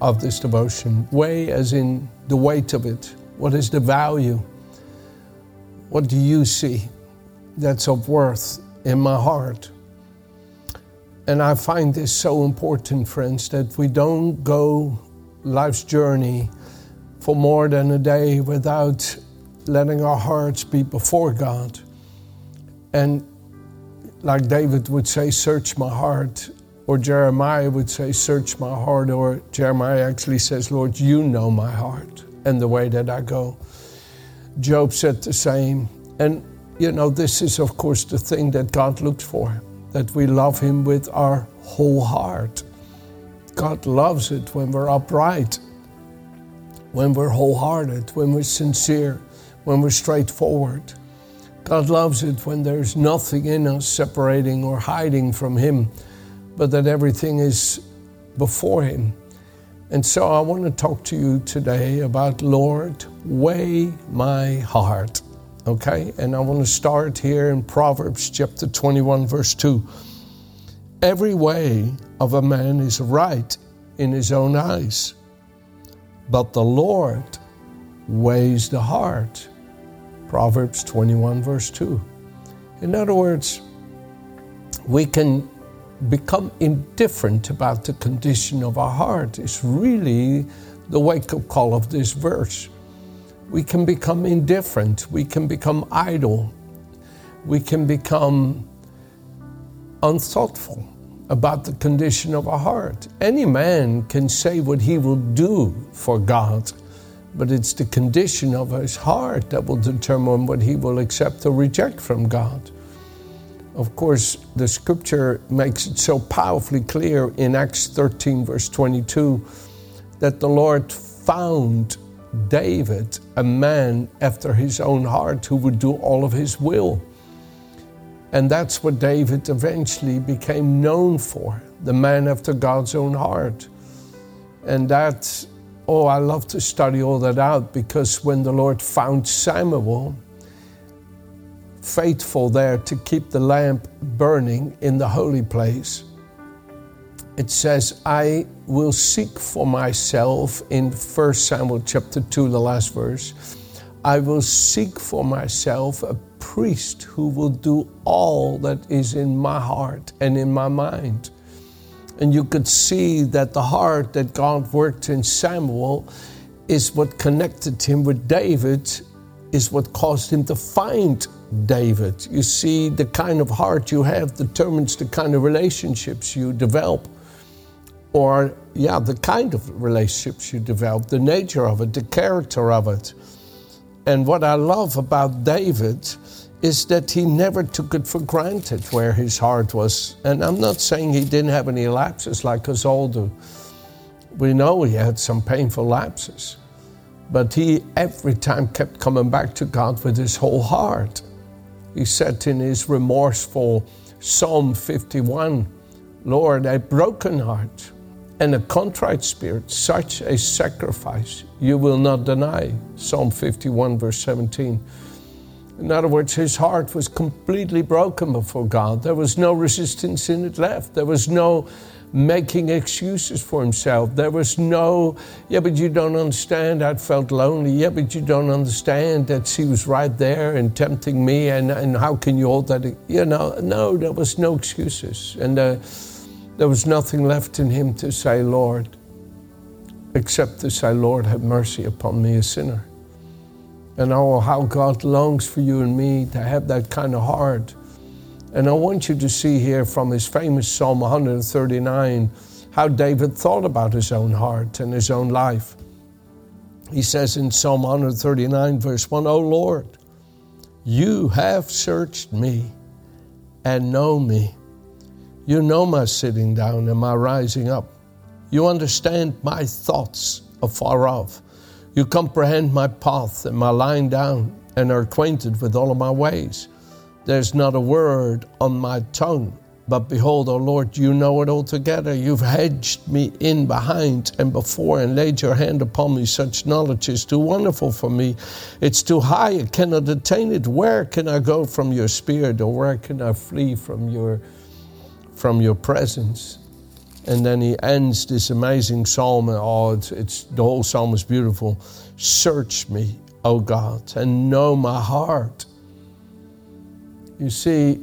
of this devotion. Weigh as in the weight of it. What is the value? What do you see that's of worth in my heart? And I find this so important, friends, that we don't go life's journey for more than a day without letting our hearts be before God. And like David would say, search my heart, or Jeremiah would say, search my heart, or Jeremiah actually says, Lord, you know my heart and the way that I go. Job said the same. And, you know, this is, of course, the thing that God looks for that we love Him with our whole heart. God loves it when we're upright, when we're wholehearted, when we're sincere, when we're straightforward. God loves it when there's nothing in us separating or hiding from Him, but that everything is before Him. And so I want to talk to you today about Lord, weigh my heart. Okay? And I want to start here in Proverbs chapter 21, verse 2. Every way of a man is right in his own eyes, but the Lord weighs the heart. Proverbs 21, verse 2. In other words, we can become indifferent about the condition of our heart, is really the wake up call of this verse we can become indifferent, we can become idle, we can become unthoughtful about the condition of our heart. Any man can say what he will do for God, but it's the condition of his heart that will determine what he will accept or reject from God. Of course, the scripture makes it so powerfully clear in Acts 13, verse 22, that the Lord found David, a man after his own heart who would do all of his will. And that's what David eventually became known for the man after God's own heart. And that's, oh, I love to study all that out because when the Lord found Samuel, faithful there to keep the lamp burning in the holy place, it says, I will seek for myself in 1 Samuel chapter 2, the last verse. I will seek for myself a priest who will do all that is in my heart and in my mind. And you could see that the heart that God worked in Samuel is what connected him with David, is what caused him to find David. You see, the kind of heart you have determines the kind of relationships you develop or yeah, the kind of relationships you develop, the nature of it, the character of it. And what I love about David is that he never took it for granted where his heart was. And I'm not saying he didn't have any lapses like us all do. We know he had some painful lapses. But he every time kept coming back to God with his whole heart. He said in his remorseful Psalm 51 Lord, a broken heart and a contrite spirit, such a sacrifice you will not deny. Psalm 51, verse 17. In other words, his heart was completely broken before God. There was no resistance in it left. There was no making excuses for himself. There was no, yeah, but you don't understand. I felt lonely. Yeah, but you don't understand that she was right there and tempting me. And, and how can you hold that? You know, no, there was no excuses. And uh, there was nothing left in him to say, Lord, except to say, Lord, have mercy upon me, a sinner. And oh, how God longs for you and me to have that kind of heart. And I want you to see here from his famous Psalm 139 how David thought about his own heart and his own life. He says in Psalm 139, verse 1, O Lord, you have searched me and know me. You know my sitting down and my rising up. You understand my thoughts afar off. You comprehend my path and my lying down, and are acquainted with all of my ways. There's not a word on my tongue. But behold, O Lord, you know it altogether. You've hedged me in behind and before and laid your hand upon me. Such knowledge is too wonderful for me. It's too high, I cannot attain it. Where can I go from your spirit, or where can I flee from your from your presence? And then he ends this amazing psalm. Oh, it's, it's the whole psalm is beautiful. Search me, O God, and know my heart. You see,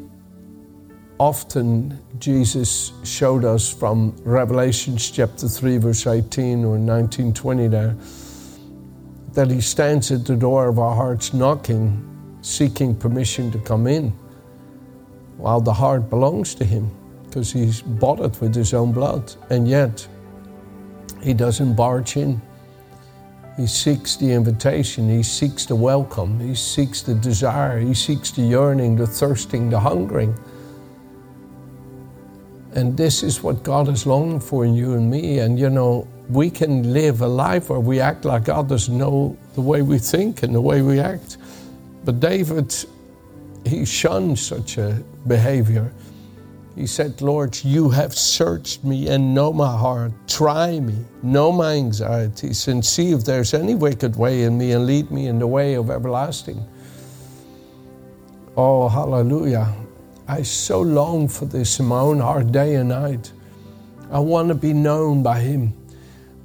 often Jesus showed us from Revelation chapter 3, verse 18 or 19, 20 there, that He stands at the door of our hearts knocking, seeking permission to come in, while the heart belongs to Him because He's bought it with His own blood. And yet, He doesn't barge in. He seeks the invitation, He seeks the welcome, He seeks the desire, He seeks the yearning, the thirsting, the hungering. And this is what God is longing for in you and me. And you know, we can live a life where we act like doesn't know the way we think and the way we act. But David, he shunned such a behavior. He said, Lord, you have searched me and know my heart. Try me, know my anxieties, and see if there's any wicked way in me and lead me in the way of everlasting. Oh, hallelujah. I so long for this in my own heart day and night. I want to be known by Him.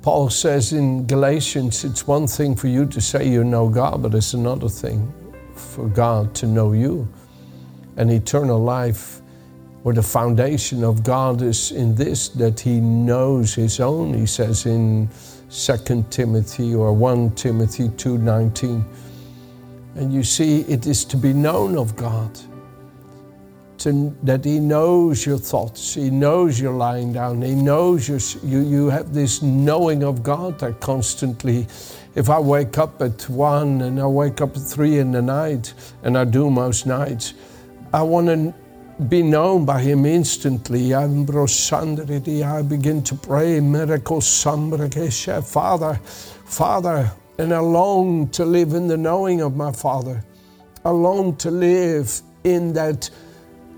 Paul says in Galatians, it's one thing for you to say you know God, but it's another thing for God to know you. And eternal life, or the foundation of God, is in this that He knows His own. He says in 2 Timothy or 1 Timothy 2:19. And you see, it is to be known of God to, that He knows your thoughts. He knows you're lying down. He knows you you, you have this knowing of God that constantly, if I wake up at one and I wake up at three in the night, and I do most nights, I want to be known by Him instantly. I begin to pray, Father, Father, and I long to live in the knowing of my Father. I long to live in that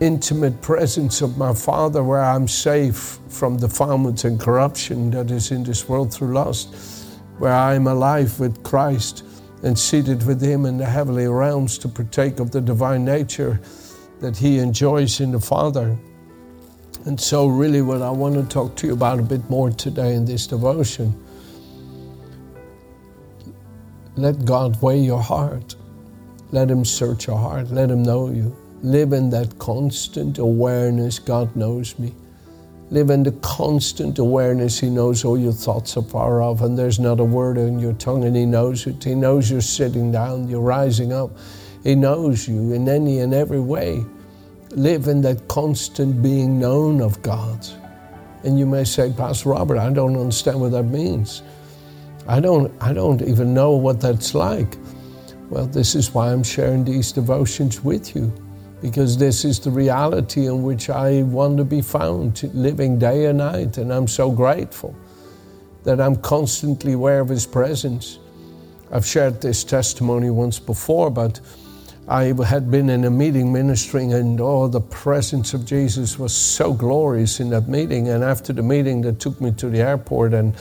intimate presence of my Father where I'm safe from defilement and corruption that is in this world through lust, where I am alive with Christ and seated with Him in the heavenly realms to partake of the divine nature that He enjoys in the Father. And so, really, what I want to talk to you about a bit more today in this devotion let God weigh your heart. Let Him search your heart. Let Him know you. Live in that constant awareness God knows me. Live in the constant awareness He knows all your thoughts are far off, and there's not a word on your tongue, and He knows it. He knows you're sitting down, you're rising up. He knows you in any and every way. Live in that constant being known of God. And you may say, Pastor Robert, I don't understand what that means. I don't, I don't even know what that's like. Well, this is why I'm sharing these devotions with you because this is the reality in which I want to be found, living day and night. And I'm so grateful that I'm constantly aware of His presence. I've shared this testimony once before, but I had been in a meeting ministering, and oh, the presence of Jesus was so glorious in that meeting. And after the meeting, they took me to the airport, and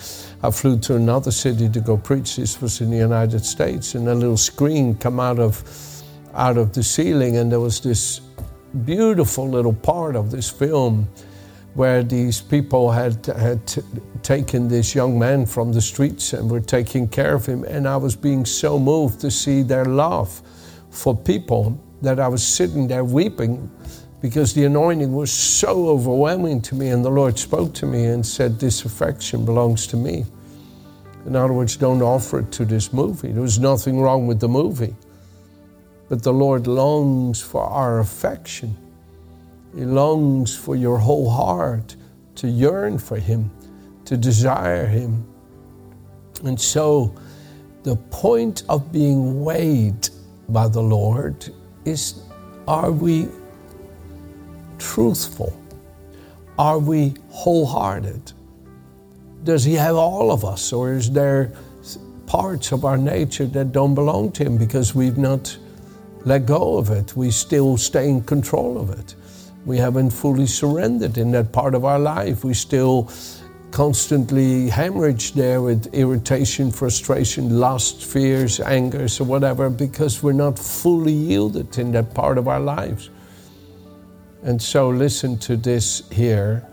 I flew to another city to go preach. This was in the United States, and a little screen come out of out of the ceiling, and there was this beautiful little part of this film where these people had, had taken this young man from the streets and were taking care of him. And I was being so moved to see their love for people that I was sitting there weeping because the anointing was so overwhelming to me. And the Lord spoke to me and said, This affection belongs to me. In other words, don't offer it to this movie. There was nothing wrong with the movie. But the Lord longs for our affection. He longs for your whole heart to yearn for Him, to desire Him. And so, the point of being weighed by the Lord is are we truthful? Are we wholehearted? does He have all of us, or is there parts of our nature that don't belong to Him because we've not let go of it? We still stay in control of it. We haven't fully surrendered in that part of our life. We still constantly hemorrhage there with irritation, frustration, lust, fears, angers, or whatever, because we're not fully yielded in that part of our lives. And so, listen to this here,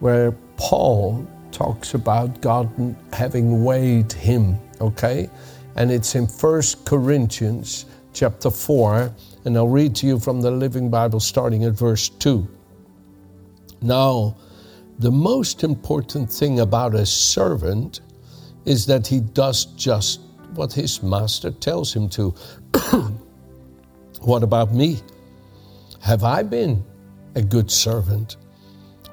where Paul talks about God having weighed him, okay? And it's in 1 Corinthians chapter 4, and I'll read to you from the Living Bible starting at verse 2. Now, the most important thing about a servant is that he does just what his master tells him to. what about me? Have I been a good servant?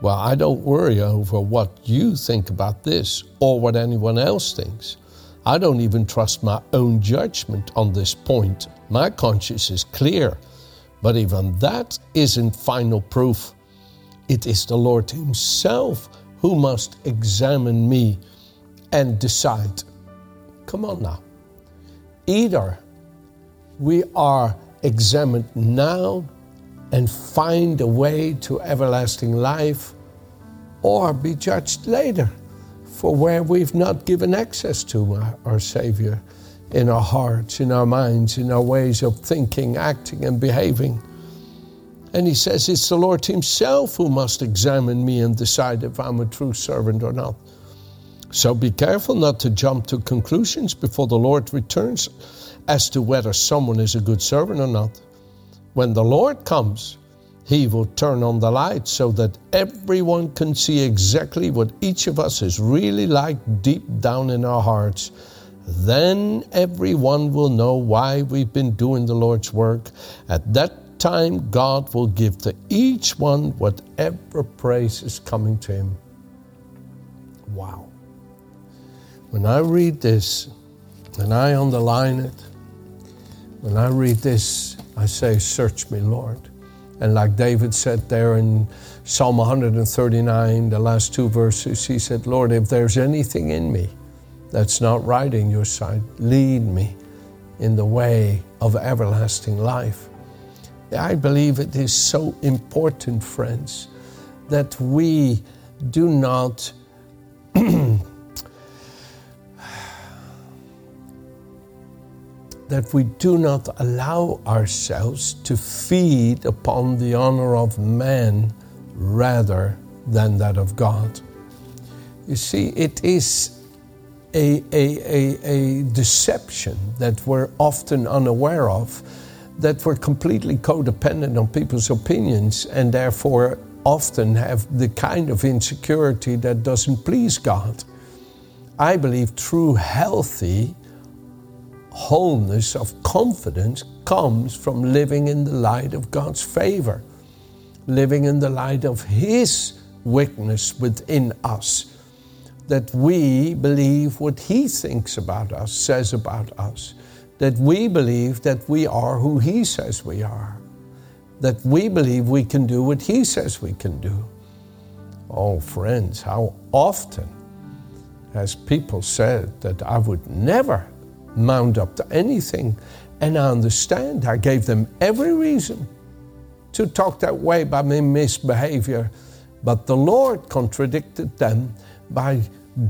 Well, I don't worry over what you think about this or what anyone else thinks. I don't even trust my own judgment on this point. My conscience is clear. But even that isn't final proof. It is the Lord Himself who must examine me and decide. Come on now. Either we are examined now and find a way to everlasting life, or be judged later for where we've not given access to our, Savior in our hearts, in our minds, in our ways of thinking, acting, and behaving. And he says it's the Lord Himself who must examine me and decide if I'm a true servant or not. So be careful not to jump to conclusions before the Lord returns as to whether someone is a good servant or not. When the Lord comes, He will turn on the light so that everyone can see exactly what each of us is really like deep down in our hearts. Then everyone will know why we've been doing the Lord's work. At that time, God will give to each one whatever praise is coming to him. Wow. When I read this, and I underline it, when I read this, I say, Search me, Lord. And like David said there in Psalm 139, the last two verses, he said, Lord, if there's anything in me that's not right in your sight, lead me in the way of everlasting life. I believe it is so important, friends, that we do not that we do not allow ourselves to feed upon the honor of man rather than that of God. You see, it is a, a, a, a deception that we're often unaware of that we're completely codependent on people's opinions and therefore often have the kind of insecurity that doesn't please God. I believe true healthy wholeness of confidence comes from living in the light of God's favor, living in the light of His witness within us, that we believe what He thinks about us, says about us that we believe that we are who He says we are, that we believe we can do what He says we can do. Oh, friends, how often has people said that I would never mount up to anything? And I understand, I gave them every reason to talk that way by my misbehavior. But the Lord contradicted them by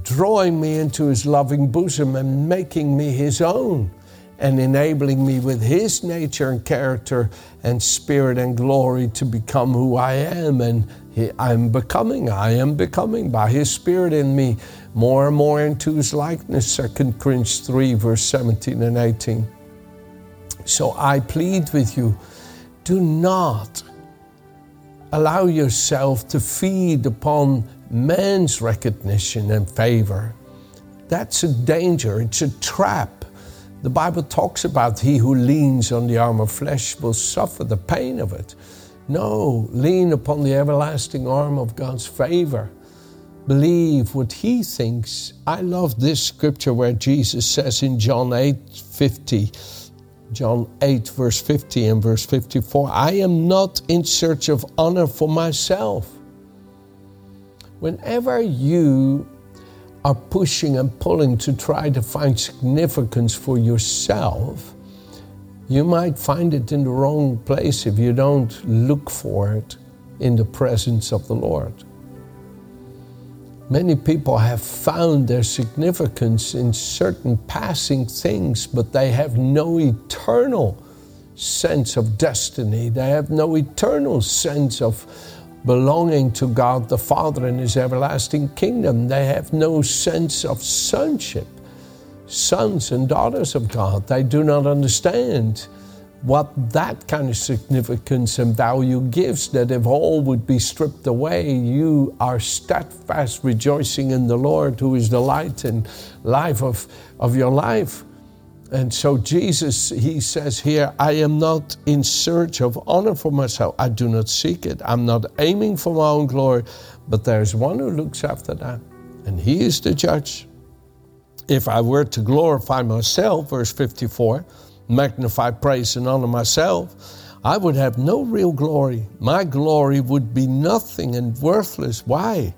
drawing me into His loving bosom and making me His own and enabling me with His nature and character and spirit and glory to become who I am. And I'm becoming, I am becoming by His Spirit in me more and more into His likeness. 2 Corinthians 3, verse 17 and 18. So I plead with you do not allow yourself to feed upon man's recognition and favor. That's a danger, it's a trap. The Bible talks about he who leans on the arm of flesh will suffer the pain of it. No, lean upon the everlasting arm of God's favor. Believe what he thinks. I love this scripture where Jesus says in John 8 50, John 8, verse 50 and verse 54, I am not in search of honor for myself. Whenever you are pushing and pulling to try to find significance for yourself, you might find it in the wrong place if you don't look for it in the presence of the Lord. Many people have found their significance in certain passing things, but they have no eternal sense of destiny. They have no eternal sense of belonging to God the Father and His everlasting kingdom. They have no sense of sonship, sons and daughters of God. They do not understand what that kind of significance and value gives, that if all would be stripped away, you are steadfast rejoicing in the Lord, who is the light and life of, of your life. And so Jesus, he says here, I am not in search of honor for myself. I do not seek it. I'm not aiming for my own glory, but there's one who looks after that, and he is the judge. If I were to glorify myself, verse 54, magnify, praise, and honor myself, I would have no real glory. My glory would be nothing and worthless. Why?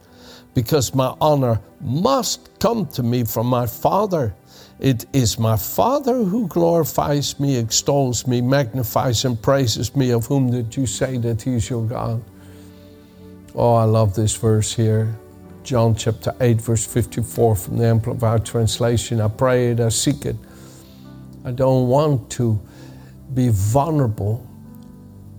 Because my honor must come to me from my Father. It is my Father who glorifies me, extols me, magnifies, and praises me, of whom did you say that He is your God? Oh, I love this verse here. John chapter 8, verse 54 from the Amplified Translation. I pray it, I seek it I don't want to be vulnerable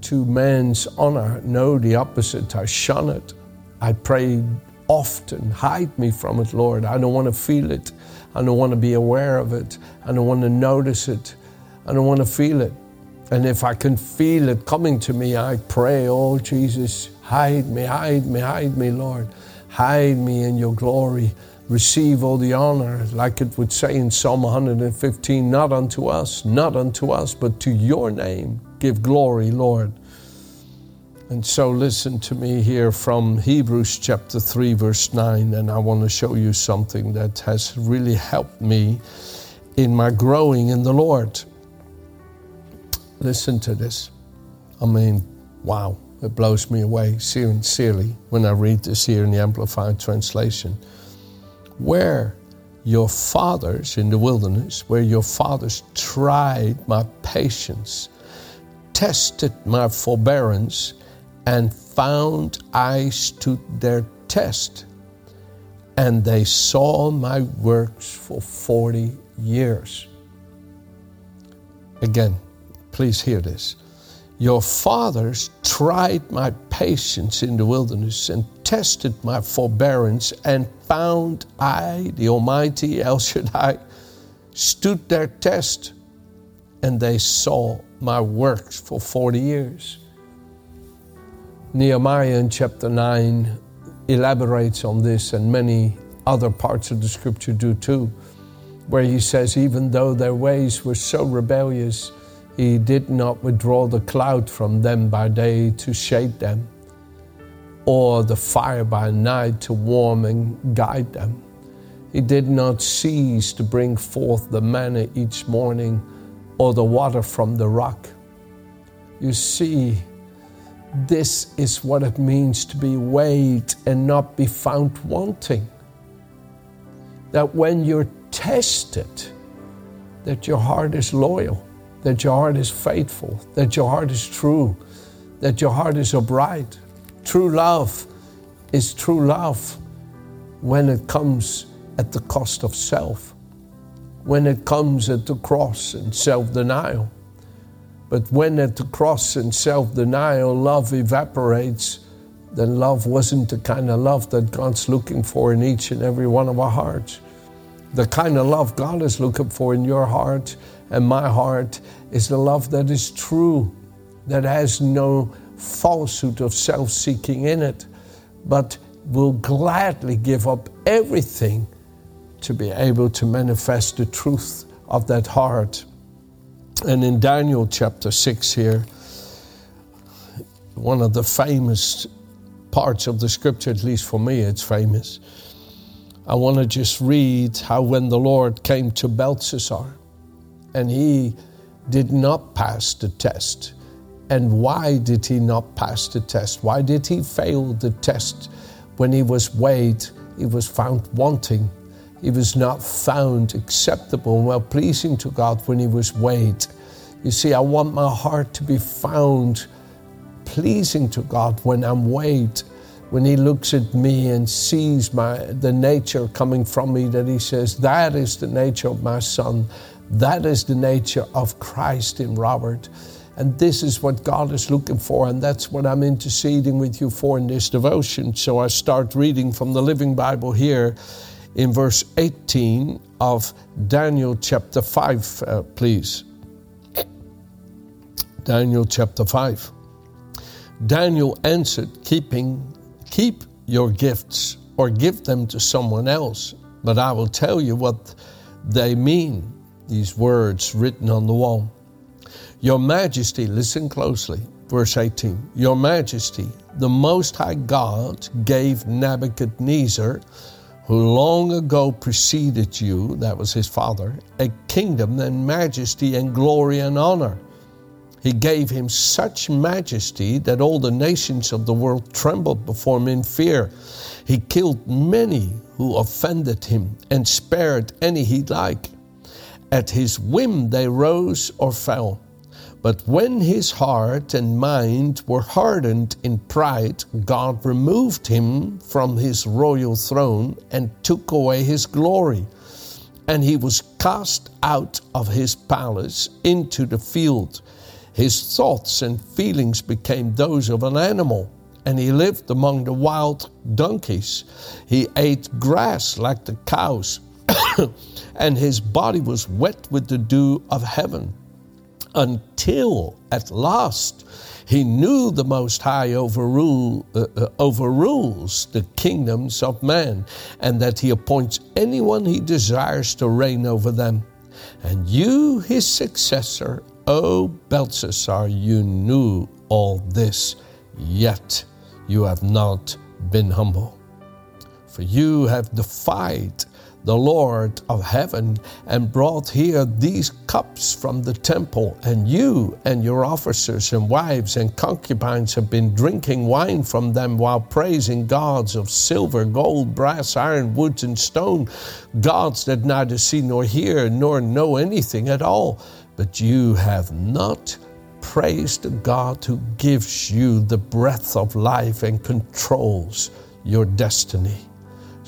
to man's honor. No, the opposite. I shun it. I pray often, hide me from it, Lord. I don't want to feel it. I don't want to be aware of it. I don't want to notice it. I don't want to feel it. And if I can feel it coming to me, I pray, oh Jesus, hide me, hide me, hide me, Lord. Hide me in your glory receive all the honor, like it would say in Psalm 115, not unto us, not unto us, but to your name give glory, Lord. And so listen to me here from Hebrews chapter 3, verse 9, and I want to show you something that has really helped me in my growing in the Lord. Listen to this. I mean, wow, it blows me away sincerely when I read this here in the Amplified Translation where your fathers in the wilderness, where your fathers tried my patience, tested my forbearance, and found I stood their test. And they saw my works for 40 years. Again, please hear this. Your fathers tried my patience in the wilderness and tested my forbearance, and found I, the Almighty El Shaddai, stood their test, and they saw my works for 40 years. Nehemiah in chapter 9 elaborates on this, and many other parts of the scripture do too, where he says, even though their ways were so rebellious, he did not withdraw the cloud from them by day to shade them, or the fire by night to warm and guide them. He did not cease to bring forth the manna each morning or the water from the rock. You see, this is what it means to be weighed and not be found wanting. That when you're tested, that your heart is loyal that your heart is faithful, that your heart is true, that your heart is upright. True love is true love when it comes at the cost of self, when it comes at the cross and self denial. But when at the cross and self denial love evaporates, then love wasn't the kind of love that God's looking for in each and every one of our hearts. The kind of love God is looking for in your heart and my heart is the love that is true, that has no falsehood of self seeking in it, but will gladly give up everything to be able to manifest the truth of that heart. And in Daniel chapter 6 here, one of the famous parts of the scripture, at least for me, it's famous. I want to just read how when the Lord came to Belshazzar, and he did not pass the test. And why did he not pass the test? Why did he fail the test? When he was weighed, he was found wanting. He was not found acceptable and well pleasing to God when he was weighed. You see, I want my heart to be found pleasing to God when I'm weighed. When he looks at me and sees my the nature coming from me, that he says, That is the nature of my son. That is the nature of Christ in Robert. And this is what God is looking for, and that's what I'm interceding with you for in this devotion. So I start reading from the Living Bible here in verse 18 of Daniel chapter 5, uh, please. Daniel chapter 5. Daniel answered, keeping, Keep your gifts or give them to someone else, but I will tell you what they mean, these words written on the wall. Your Majesty, listen closely, verse 18. Your Majesty, the Most High God gave Nebuchadnezzar, who long ago preceded you, that was his father, a kingdom and majesty and glory and honor. He gave him such majesty that all the nations of the world trembled before him in fear. He killed many who offended him and spared any he liked. At his whim they rose or fell. But when his heart and mind were hardened in pride, God removed him from his royal throne and took away his glory. And he was cast out of his palace into the field. His thoughts and feelings became those of an animal, and he lived among the wild donkeys. He ate grass like the cows, and his body was wet with the dew of heaven until at last he knew the Most High overrule, uh, uh, overrules the kingdoms of man, and that he appoints anyone he desires to reign over them. And you, his successor, O Belshazzar, you knew all this, yet you have not been humble. For you have defied the Lord of heaven and brought here these cups from the temple, and you and your officers and wives and concubines have been drinking wine from them while praising gods of silver, gold, brass, iron, wood, and stone, gods that neither see nor hear nor know anything at all. But you have not praised God who gives you the breath of life and controls your destiny.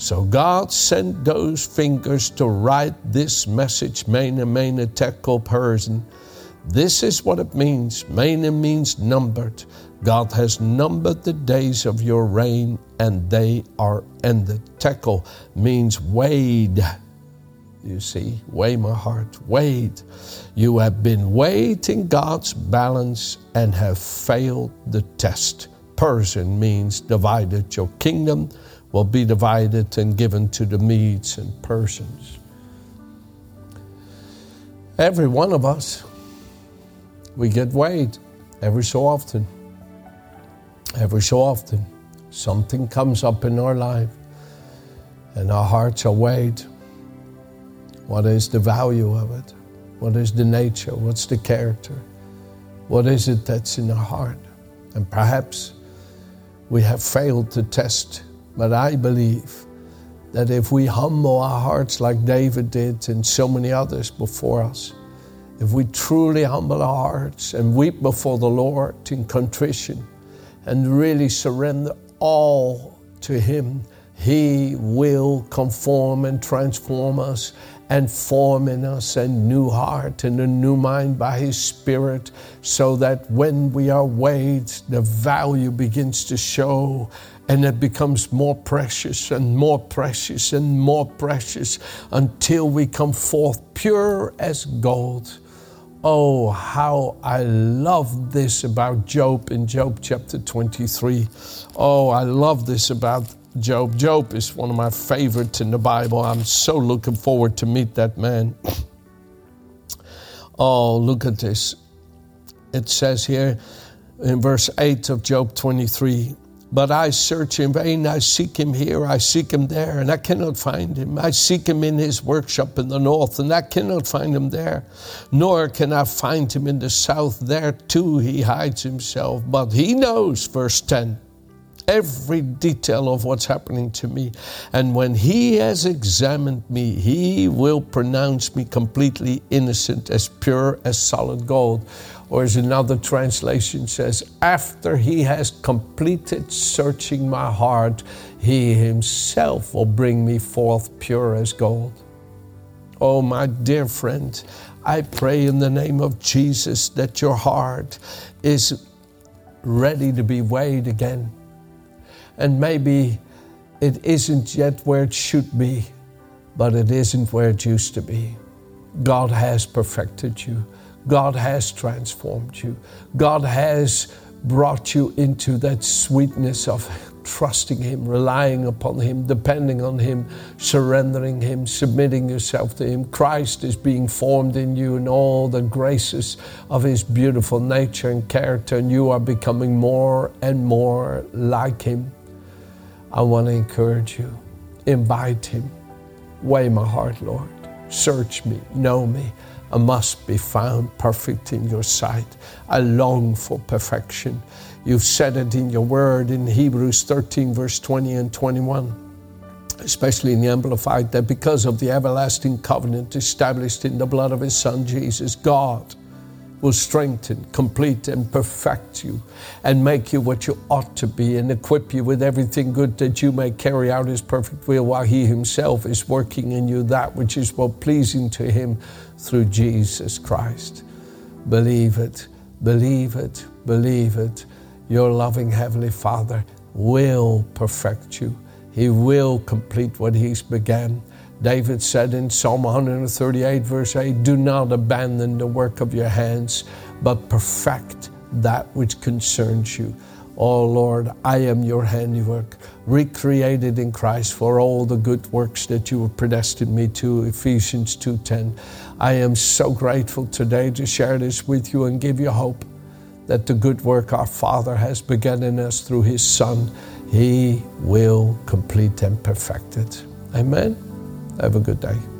So God sent those fingers to write this message, Mene, Mene, Tekel, Parsin. This is what it means. Mene means numbered. God has numbered the days of your reign and they are ended. Tekel means weighed. You see, weigh my heart, weighed. You have been in God's balance and have failed the test. Parsin means divided your kingdom will be divided and given to the Medes and Persians. Every one of us, we get weighed every so often. Every so often, something comes up in our life and our hearts are weighed. What is the value of it? What is the nature? What's the character? What is it that's in our heart? And perhaps we have failed to test but I believe that if we humble our hearts like David did and so many others before us, if we truly humble our hearts and weep before the Lord in contrition and really surrender all to Him, He will conform and transform us and form in us a new heart and a new mind by His Spirit, so that when we are weighed, the value begins to show and it becomes more precious and more precious and more precious until we come forth pure as gold. Oh, how I love this about Job in Job chapter 23. Oh, I love this about Job. Job is one of my favorites in the Bible. I'm so looking forward to meet that man. Oh, look at this. It says here in verse 8 of Job 23 but I search in vain. I seek him here, I seek him there, and I cannot find him. I seek him in his workshop in the north, and I cannot find him there. Nor can I find him in the south. There too he hides himself. But he knows, verse 10 every detail of what's happening to me. And when He has examined me, He will pronounce me completely innocent, as pure as solid gold. Or as another translation says, after He has completed searching my heart, He Himself will bring me forth pure as gold. Oh, my dear friend, I pray in the name of Jesus that your heart is ready to be weighed again. And maybe it isn't yet where it should be, but it isn't where it used to be. God has perfected you. God has transformed you. God has brought you into that sweetness of trusting Him, relying upon Him, depending on Him, surrendering Him, submitting yourself to Him. Christ is being formed in you in all the graces of His beautiful nature and character, and you are becoming more and more like Him. I want to encourage you. Invite Him. Weigh my heart, Lord. Search me, know me. I must be found perfect in your sight. I long for perfection. You've said it in your word in Hebrews 13, verse 20 and 21, especially in the Amplified, that because of the everlasting covenant established in the blood of His Son Jesus, God will strengthen, complete, and perfect you and make you what you ought to be and equip you with everything good that you may carry out His perfect will while He Himself is working in you that which is well pleasing to Him through Jesus Christ. Believe it, believe it, believe it your loving Heavenly Father will perfect you. He will complete what He's began. David said in Psalm 138, verse 8, Do not abandon the work of your hands, but perfect that which concerns you. Oh Lord, I am your handiwork, recreated in Christ for all the good works that you have predestined me to. Ephesians 2:10. I am so grateful today to share this with you and give you hope that the good work our Father has begun in us through His Son, He will complete and perfect it. Amen. Have a good day.